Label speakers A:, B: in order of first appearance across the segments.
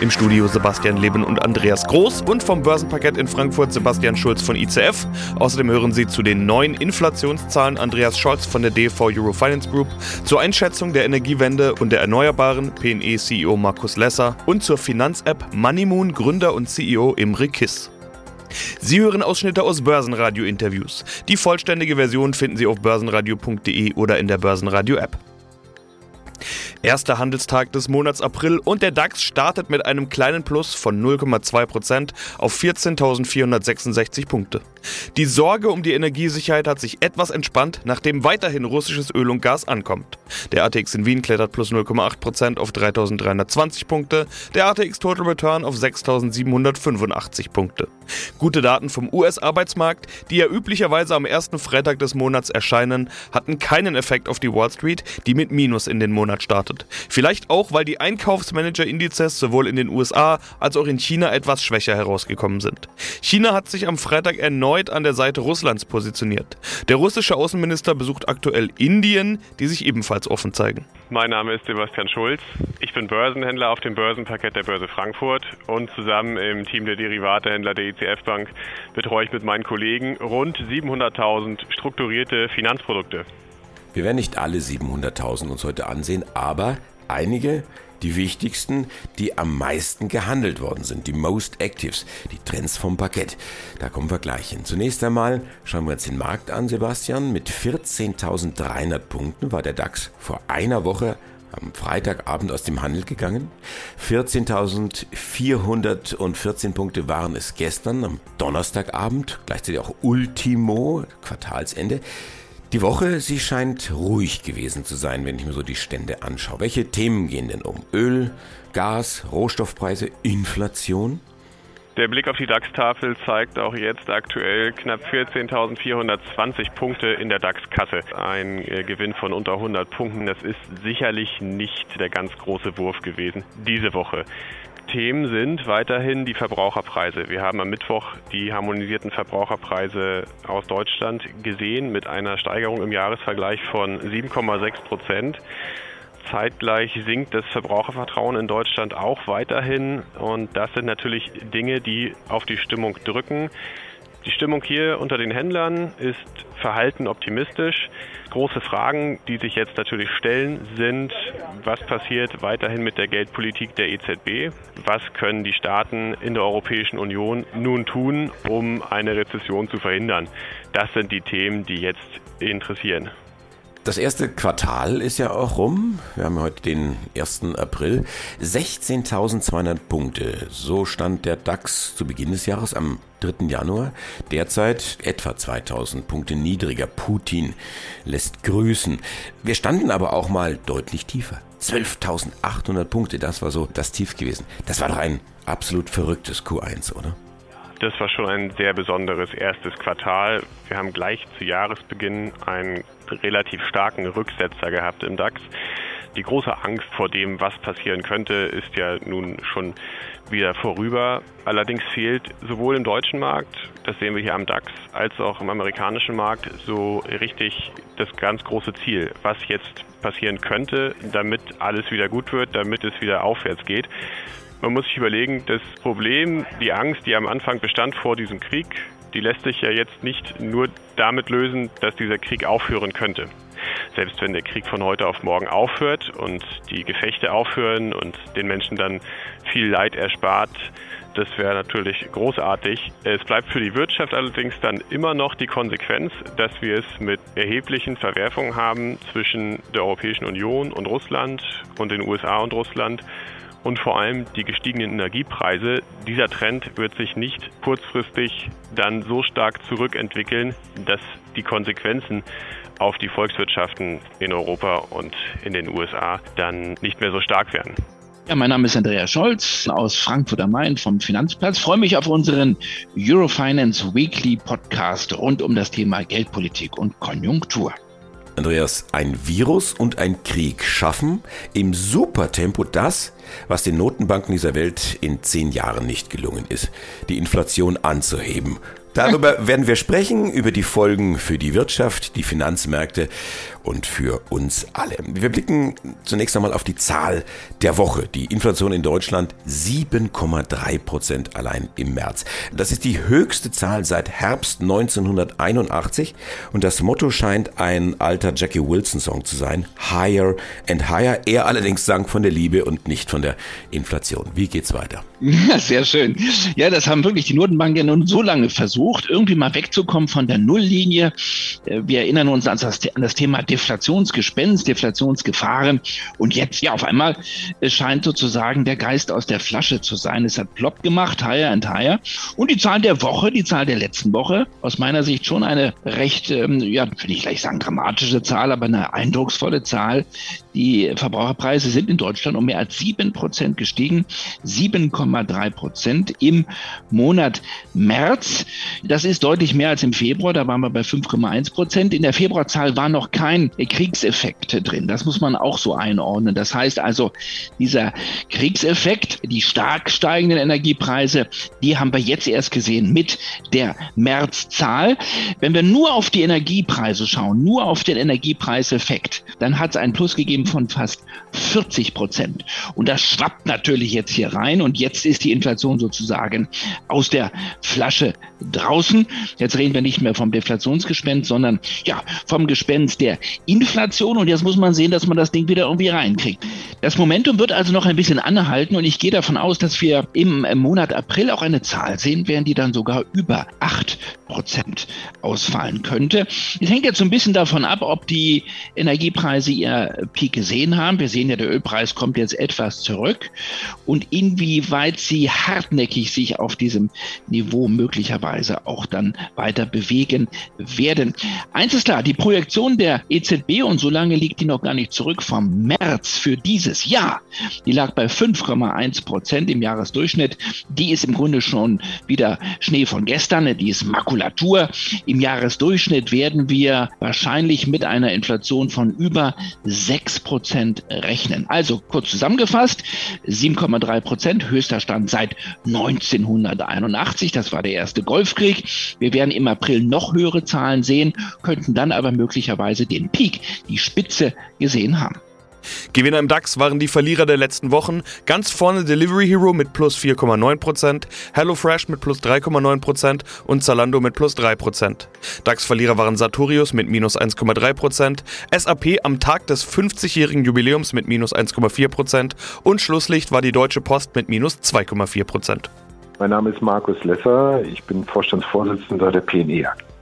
A: Im Studio Sebastian Leben und Andreas Groß und vom Börsenparkett in Frankfurt Sebastian Schulz von ICF. Außerdem hören Sie zu den neuen Inflationszahlen Andreas Scholz von der DV Eurofinance Group, zur Einschätzung der Energiewende und der Erneuerbaren PNE-CEO Markus Lesser und zur Finanz-App Moneymoon Gründer und CEO Imre Kiss. Sie hören Ausschnitte aus Börsenradio-Interviews. Die vollständige Version finden Sie auf börsenradio.de oder in der Börsenradio-App. Erster Handelstag des Monats April und der DAX startet mit einem kleinen Plus von 0,2% auf 14.466 Punkte. Die Sorge um die Energiesicherheit hat sich etwas entspannt, nachdem weiterhin russisches Öl und Gas ankommt. Der ATX in Wien klettert plus 0,8% auf 3.320 Punkte, der ATX Total Return auf 6.785 Punkte. Gute Daten vom US-Arbeitsmarkt, die ja üblicherweise am ersten Freitag des Monats erscheinen, hatten keinen Effekt auf die Wall Street, die mit Minus in den Monat startet beobachtet. Vielleicht auch, weil die Einkaufsmanager-Indizes sowohl in den USA als auch in China etwas schwächer herausgekommen sind. China hat sich am Freitag erneut an der Seite Russlands positioniert. Der russische Außenminister besucht aktuell Indien, die sich ebenfalls offen zeigen.
B: Mein Name ist Sebastian Schulz. Ich bin Börsenhändler auf dem Börsenparkett der Börse Frankfurt und zusammen im Team der Derivatehändler der ICF e Bank betreue ich mit meinen Kollegen rund 700.000 strukturierte Finanzprodukte.
C: Wir werden nicht alle 700.000 uns heute ansehen, aber einige, die wichtigsten, die am meisten gehandelt worden sind, die Most Actives, die Trends vom Parkett. Da kommen wir gleich hin. Zunächst einmal schauen wir uns den Markt an, Sebastian. Mit 14.300 Punkten war der DAX vor einer Woche am Freitagabend aus dem Handel gegangen. 14.414 Punkte waren es gestern am Donnerstagabend, gleichzeitig auch Ultimo, Quartalsende. Die Woche, sie scheint ruhig gewesen zu sein, wenn ich mir so die Stände anschaue. Welche Themen gehen denn um? Öl, Gas, Rohstoffpreise, Inflation?
B: Der Blick auf die DAX-Tafel zeigt auch jetzt aktuell knapp 14.420 Punkte in der DAX-Kasse. Ein äh, Gewinn von unter 100 Punkten, das ist sicherlich nicht der ganz große Wurf gewesen diese Woche. Themen sind weiterhin die Verbraucherpreise. Wir haben am Mittwoch die harmonisierten Verbraucherpreise aus Deutschland gesehen mit einer Steigerung im Jahresvergleich von 7,6 Prozent. Zeitgleich sinkt das Verbrauchervertrauen in Deutschland auch weiterhin und das sind natürlich Dinge, die auf die Stimmung drücken. Die Stimmung hier unter den Händlern ist verhalten optimistisch. Große Fragen, die sich jetzt natürlich stellen, sind, was passiert weiterhin mit der Geldpolitik der EZB? Was können die Staaten in der Europäischen Union nun tun, um eine Rezession zu verhindern? Das sind die Themen, die jetzt interessieren.
C: Das erste Quartal ist ja auch rum. Wir haben heute den 1. April. 16.200 Punkte. So stand der DAX zu Beginn des Jahres am 3. Januar. Derzeit etwa 2000 Punkte niedriger. Putin lässt grüßen. Wir standen aber auch mal deutlich tiefer. 12.800 Punkte, das war so das Tief gewesen. Das war doch ein absolut verrücktes Q1, oder?
B: Das war schon ein sehr besonderes erstes Quartal. Wir haben gleich zu Jahresbeginn einen relativ starken Rücksetzer gehabt im DAX. Die große Angst vor dem, was passieren könnte, ist ja nun schon wieder vorüber. Allerdings fehlt sowohl im deutschen Markt, das sehen wir hier am DAX, als auch im amerikanischen Markt so richtig das ganz große Ziel, was jetzt passieren könnte, damit alles wieder gut wird, damit es wieder aufwärts geht. Man muss sich überlegen, das Problem, die Angst, die am Anfang bestand vor diesem Krieg, die lässt sich ja jetzt nicht nur damit lösen, dass dieser Krieg aufhören könnte. Selbst wenn der Krieg von heute auf morgen aufhört und die Gefechte aufhören und den Menschen dann viel Leid erspart, das wäre natürlich großartig. Es bleibt für die Wirtschaft allerdings dann immer noch die Konsequenz, dass wir es mit erheblichen Verwerfungen haben zwischen der Europäischen Union und Russland und den USA und Russland und vor allem die gestiegenen Energiepreise. Dieser Trend wird sich nicht kurzfristig dann so stark zurückentwickeln, dass die Konsequenzen auf die Volkswirtschaften in Europa und in den USA dann nicht mehr so stark werden.
D: Ja, mein Name ist Andreas Scholz aus Frankfurt am Main vom Finanzplatz. Freue mich auf unseren Eurofinance Weekly Podcast rund um das Thema Geldpolitik und Konjunktur.
C: Andreas, ein Virus und ein Krieg schaffen im Supertempo das, was den Notenbanken dieser Welt in zehn Jahren nicht gelungen ist, die Inflation anzuheben. Darüber werden wir sprechen, über die Folgen für die Wirtschaft, die Finanzmärkte und für uns alle. Wir blicken zunächst einmal auf die Zahl der Woche. Die Inflation in Deutschland 7,3 Prozent allein im März. Das ist die höchste Zahl seit Herbst 1981 und das Motto scheint ein alter Jackie Wilson Song zu sein. Higher and higher. Er allerdings sang von der Liebe und nicht von der Inflation. Wie geht's weiter?
D: Ja, sehr schön. Ja, das haben wirklich die Notenbanken ja nun so lange versucht, irgendwie mal wegzukommen von der Nulllinie. Äh, wir erinnern uns an das, an das Thema Deflationsgespenst, Deflationsgefahren. Und jetzt, ja, auf einmal scheint sozusagen der Geist aus der Flasche zu sein. Es hat plopp gemacht, higher and higher. Und die Zahl der Woche, die Zahl der letzten Woche, aus meiner Sicht schon eine recht, ähm, ja, will ich gleich sagen dramatische Zahl, aber eine eindrucksvolle Zahl. Die Verbraucherpreise sind in Deutschland um mehr als sieben Prozent gestiegen. 7,3 Prozent im Monat März. Das ist deutlich mehr als im Februar. Da waren wir bei 5,1 Prozent. In der Februarzahl war noch kein Kriegseffekt drin. Das muss man auch so einordnen. Das heißt also, dieser Kriegseffekt, die stark steigenden Energiepreise, die haben wir jetzt erst gesehen mit der Märzzahl. Wenn wir nur auf die Energiepreise schauen, nur auf den Energiepreiseffekt, dann hat es einen Plus gegeben von fast 40 Prozent. Und das schwappt natürlich jetzt hier rein und jetzt ist die Inflation sozusagen aus der Flasche draußen. Jetzt reden wir nicht mehr vom Deflationsgespenst, sondern ja, vom Gespenst der Inflation und jetzt muss man sehen, dass man das Ding wieder irgendwie reinkriegt. Das Momentum wird also noch ein bisschen anhalten und ich gehe davon aus, dass wir im Monat April auch eine Zahl sehen werden, die dann sogar über 8 Prozent ausfallen könnte. Es hängt jetzt so ein bisschen davon ab, ob die Energiepreise ihr Peak gesehen haben. Wir sehen ja, der Ölpreis kommt jetzt etwas zurück und inwieweit sie hartnäckig sich auf diesem Niveau möglicherweise auch dann weiter bewegen werden. Eins ist klar, die Projektion der EZB und so lange liegt die noch gar nicht zurück vom März für dieses Jahr. Die lag bei 5,1 Prozent im Jahresdurchschnitt. Die ist im Grunde schon wieder Schnee von gestern. Die ist Makulatur. Im Jahresdurchschnitt werden wir wahrscheinlich mit einer Inflation von über 6 Prozent rechnen. Also kurz zusammengefasst, 7,3 Prozent, höchster Stand seit 1981. Das war der erste Golfkrieg. Wir werden im April noch höhere Zahlen sehen, könnten dann aber möglicherweise den Peak, die Spitze gesehen haben.
A: Gewinner im DAX waren die Verlierer der letzten Wochen. Ganz vorne Delivery Hero mit plus 4,9%, HelloFresh mit plus 3,9% und Zalando mit plus 3%. DAX-Verlierer waren Sartorius mit minus 1,3%, SAP am Tag des 50-jährigen Jubiläums mit minus 1,4% und Schlusslicht war die Deutsche Post mit minus 2,4%.
E: Mein Name ist Markus Lesser, ich bin Vorstandsvorsitzender der PNE AG.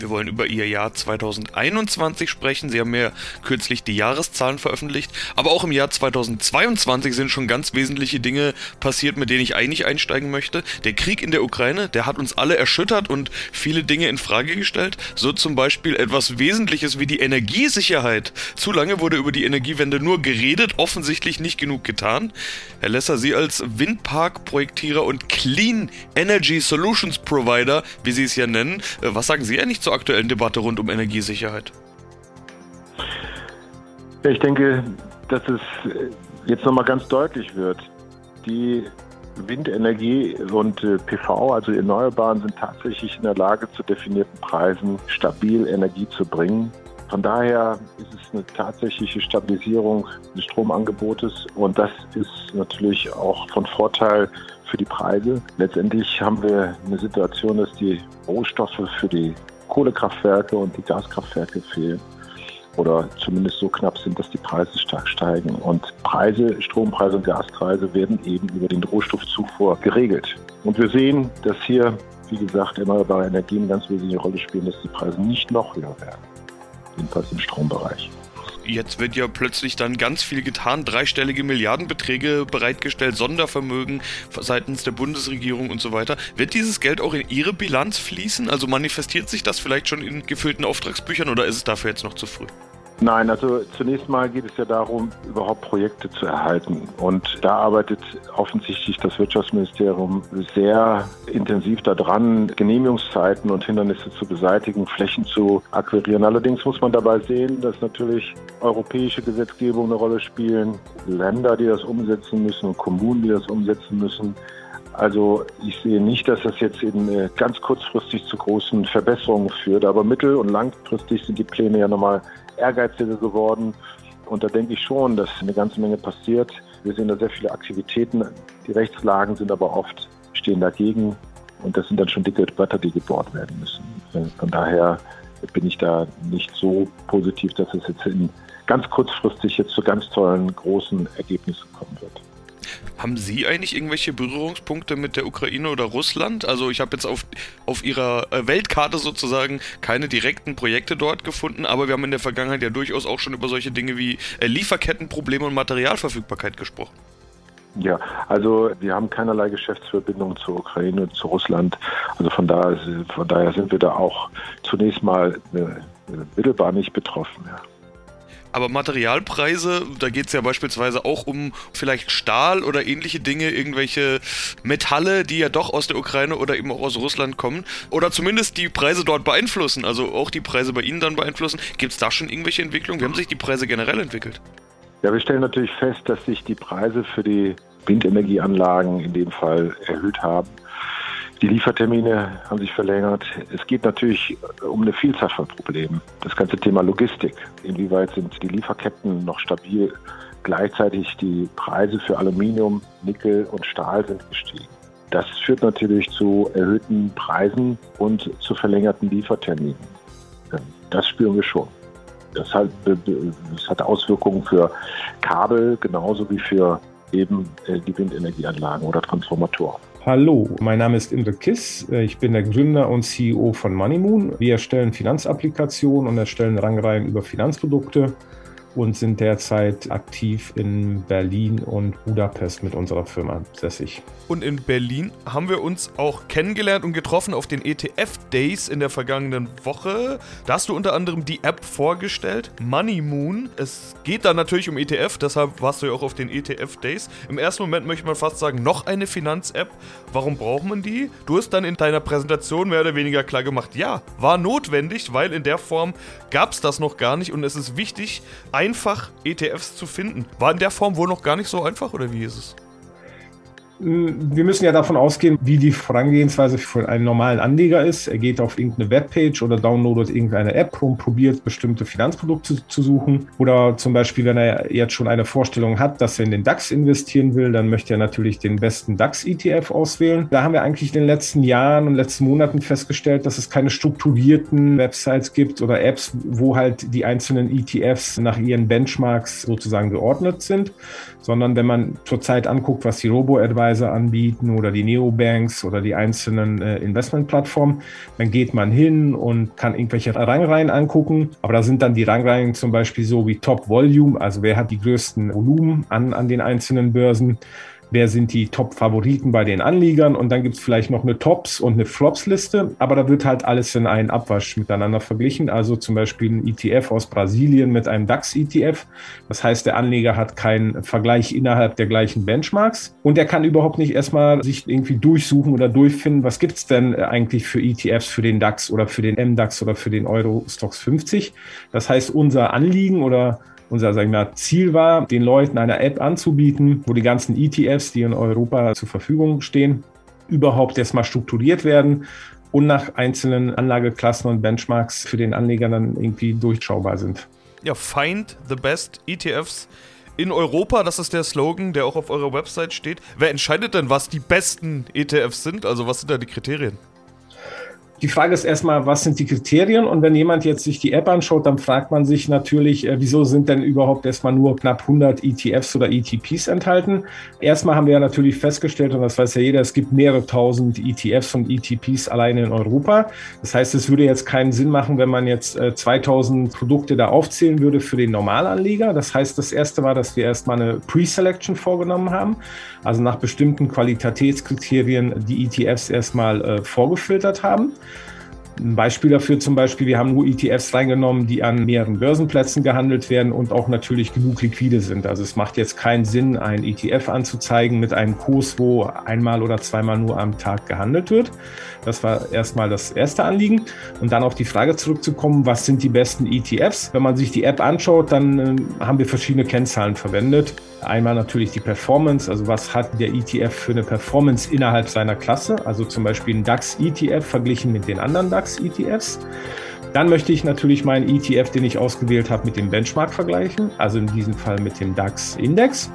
A: Wir wollen über Ihr Jahr 2021 sprechen. Sie haben ja kürzlich die Jahreszahlen veröffentlicht. Aber auch im Jahr 2022 sind schon ganz wesentliche Dinge passiert, mit denen ich eigentlich einsteigen möchte. Der Krieg in der Ukraine, der hat uns alle erschüttert und viele Dinge in Frage gestellt. So zum Beispiel etwas Wesentliches wie die Energiesicherheit. Zu lange wurde über die Energiewende nur geredet, offensichtlich nicht genug getan. Herr Lesser, Sie als Windpark-Projektierer und Clean Energy Solutions Provider, wie Sie es ja nennen, äh, was sagen Sie eigentlich zur aktuellen Debatte rund um Energiesicherheit?
E: Ich denke, dass es jetzt nochmal ganz deutlich wird. Die Windenergie und äh, PV, also Erneuerbaren, sind tatsächlich in der Lage, zu definierten Preisen stabil Energie zu bringen. Von daher ist es eine tatsächliche Stabilisierung des Stromangebotes und das ist natürlich auch von Vorteil für die Preise. Letztendlich haben wir eine Situation, dass die Rohstoffe für die Kohlekraftwerke und die Gaskraftwerke fehlen oder zumindest so knapp sind, dass die Preise stark steigen. Und Preise, Strompreise und Gaspreise werden eben über den Rohstoffzufuhr geregelt. Und wir sehen, dass hier, wie gesagt, erneuerbare Energien eine ganz wesentliche Rolle spielen, dass die Preise nicht noch höher werden. Jedenfalls im Strombereich
A: jetzt wird ja plötzlich dann ganz viel getan, dreistellige Milliardenbeträge bereitgestellt, Sondervermögen seitens der Bundesregierung und so weiter. Wird dieses Geld auch in Ihre Bilanz fließen? Also manifestiert sich das vielleicht schon in gefüllten Auftragsbüchern oder ist es dafür jetzt noch zu früh?
E: Nein, also zunächst mal geht es ja darum, überhaupt Projekte zu erhalten. Und da arbeitet offensichtlich das Wirtschaftsministerium sehr intensiv daran, Genehmigungszeiten und Hindernisse zu beseitigen, Flächen zu akquirieren. Allerdings muss man dabei sehen, dass natürlich europäische Gesetzgebung eine Rolle spielen, Länder, die das umsetzen müssen und Kommunen, die das umsetzen müssen. Also ich sehe nicht, dass das jetzt eben äh, ganz kurzfristig zu großen Verbesserungen führt, aber mittel- und langfristig sind die Pläne ja nochmal ehrgeiziger geworden. Und da denke ich schon, dass eine ganze Menge passiert. Wir sehen da sehr viele Aktivitäten. Die Rechtslagen sind aber oft, stehen dagegen. Und das sind dann schon dicke Bretter, die gebohrt werden müssen. Von daher bin ich da nicht so positiv, dass es jetzt in ganz kurzfristig jetzt zu ganz tollen, großen Ergebnissen kommen wird.
A: Haben Sie eigentlich irgendwelche Berührungspunkte mit der Ukraine oder Russland? Also ich habe jetzt auf, auf Ihrer äh, Weltkarte sozusagen keine direkten Projekte dort gefunden, aber wir haben in der Vergangenheit ja durchaus auch schon über solche Dinge wie äh, Lieferkettenprobleme und Materialverfügbarkeit gesprochen.
E: Ja, also wir haben keinerlei Geschäftsverbindungen zur Ukraine und zu Russland. Also von daher, von daher sind wir da auch zunächst mal äh, mittelbar nicht betroffen. Ja.
A: Aber Materialpreise, da geht es ja beispielsweise auch um vielleicht Stahl oder ähnliche Dinge, irgendwelche Metalle, die ja doch aus der Ukraine oder eben auch aus Russland kommen. Oder zumindest die Preise dort beeinflussen, also auch die Preise bei Ihnen dann beeinflussen. Gibt es da schon irgendwelche Entwicklungen? Wie haben sich die Preise generell entwickelt?
E: Ja, wir stellen natürlich fest, dass sich die Preise für die Windenergieanlagen in dem Fall erhöht haben. Die Liefertermine haben sich verlängert. Es geht natürlich um eine Vielzahl von Problemen. Das ganze Thema Logistik. Inwieweit sind die Lieferketten noch stabil? Gleichzeitig die Preise für Aluminium, Nickel und Stahl sind gestiegen. Das führt natürlich zu erhöhten Preisen und zu verlängerten Lieferterminen. Das spüren wir schon. Das hat, das hat Auswirkungen für Kabel genauso wie für eben äh, die Windenergieanlagen oder Transformatoren.
F: Hallo, mein Name ist Imre Kiss. Ich bin der Gründer und CEO von Moneymoon. Wir erstellen Finanzapplikationen und erstellen Rangreihen über Finanzprodukte und sind derzeit aktiv in Berlin und Budapest mit unserer Firma sässig.
A: Und in Berlin haben wir uns auch kennengelernt und getroffen auf den ETF Days in der vergangenen Woche. Da hast du unter anderem die App vorgestellt, Money Moon. Es geht da natürlich um ETF, deshalb warst du ja auch auf den ETF Days. Im ersten Moment möchte man fast sagen, noch eine Finanz-App. Warum braucht man die? Du hast dann in deiner Präsentation mehr oder weniger klar gemacht, ja, war notwendig, weil in der Form gab es das noch gar nicht und es ist wichtig, einfach ETFs zu finden. War in der Form wohl noch gar nicht so einfach oder wie ist es?
F: Wir müssen ja davon ausgehen, wie die Vorangehensweise für einen normalen Anleger ist. Er geht auf irgendeine Webpage oder downloadet irgendeine App und probiert bestimmte Finanzprodukte zu suchen. Oder zum Beispiel, wenn er jetzt schon eine Vorstellung hat, dass er in den DAX investieren will, dann möchte er natürlich den besten DAX-ETF auswählen. Da haben wir eigentlich in den letzten Jahren und letzten Monaten festgestellt, dass es keine strukturierten Websites gibt oder Apps, wo halt die einzelnen ETFs nach ihren Benchmarks sozusagen geordnet sind, sondern wenn man zurzeit anguckt, was die Robo-Advisor anbieten oder die Neobanks oder die einzelnen äh, Investmentplattformen, dann geht man hin und kann irgendwelche Rangreihen angucken. Aber da sind dann die Rangreihen zum Beispiel so wie Top Volume, also wer hat die größten Volumen an, an den einzelnen Börsen wer sind die Top-Favoriten bei den Anlegern und dann gibt es vielleicht noch eine Tops- und eine Flops-Liste, aber da wird halt alles in einen Abwasch miteinander verglichen. Also zum Beispiel ein ETF aus Brasilien mit einem DAX-ETF. Das heißt, der Anleger hat keinen Vergleich innerhalb der gleichen Benchmarks und er kann überhaupt nicht erstmal sich irgendwie durchsuchen oder durchfinden, was gibt es denn eigentlich für ETFs für den DAX oder für den MDAX oder für den Euro Stocks 50. Das heißt, unser Anliegen oder unser sagen wir, Ziel war, den Leuten eine App anzubieten, wo die ganzen ETFs, die in Europa zur Verfügung stehen, überhaupt erstmal strukturiert werden und nach einzelnen Anlageklassen und Benchmarks für den Anleger dann irgendwie durchschaubar sind.
A: Ja, find the best ETFs in Europa, das ist der Slogan, der auch auf eurer Website steht. Wer entscheidet denn, was die besten ETFs sind? Also was sind da die Kriterien?
F: Die Frage ist erstmal, was sind die Kriterien? Und wenn jemand jetzt sich die App anschaut, dann fragt man sich natürlich, äh, wieso sind denn überhaupt erstmal nur knapp 100 ETFs oder ETPs enthalten? Erstmal haben wir ja natürlich festgestellt, und das weiß ja jeder, es gibt mehrere tausend ETFs und ETPs alleine in Europa. Das heißt, es würde jetzt keinen Sinn machen, wenn man jetzt 2000 äh, Produkte da aufzählen würde für den Normalanleger. Das heißt, das erste war, dass wir erstmal eine Pre-Selection vorgenommen haben, also nach bestimmten Qualitätskriterien die ETFs erstmal äh, vorgefiltert haben. Ein Beispiel dafür zum Beispiel, wir haben nur ETFs reingenommen, die an mehreren Börsenplätzen gehandelt werden und auch natürlich genug liquide sind. Also es macht jetzt keinen Sinn, ein ETF anzuzeigen mit einem Kurs, wo einmal oder zweimal nur am Tag gehandelt wird. Das war erstmal das erste Anliegen. Und dann auf die Frage zurückzukommen, was sind die besten ETFs? Wenn man sich die App anschaut, dann äh, haben wir verschiedene Kennzahlen verwendet. Einmal natürlich die Performance, also was hat der ETF für eine Performance innerhalb seiner Klasse, also zum Beispiel ein DAX-ETF verglichen mit den anderen DAX-ETFs. Dann möchte ich natürlich meinen ETF, den ich ausgewählt habe, mit dem Benchmark vergleichen, also in diesem Fall mit dem DAX-Index.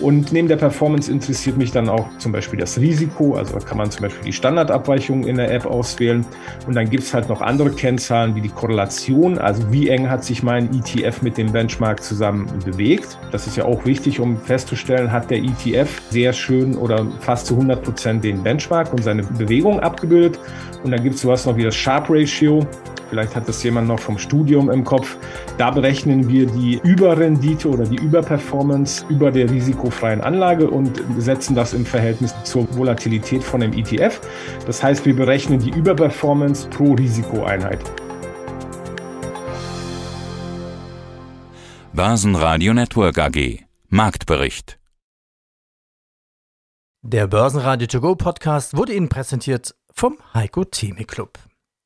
F: Und neben der Performance interessiert mich dann auch zum Beispiel das Risiko. Also da kann man zum Beispiel die Standardabweichung in der App auswählen. Und dann gibt es halt noch andere Kennzahlen wie die Korrelation. Also wie eng hat sich mein ETF mit dem Benchmark zusammen bewegt. Das ist ja auch wichtig, um festzustellen, hat der ETF sehr schön oder fast zu 100 Prozent den Benchmark und seine Bewegung abgebildet. Und dann gibt es sowas noch wie das Sharp Ratio. Vielleicht hat das jemand noch vom Studium im Kopf. Da berechnen wir die Überrendite oder die Überperformance über der risikofreien Anlage und setzen das im Verhältnis zur Volatilität von dem ETF. Das heißt, wir berechnen die Überperformance pro Risikoeinheit.
G: Börsenradio Network AG Marktbericht
H: Der Börsenradio To Go Podcast wurde Ihnen präsentiert vom Heiko Theme Club.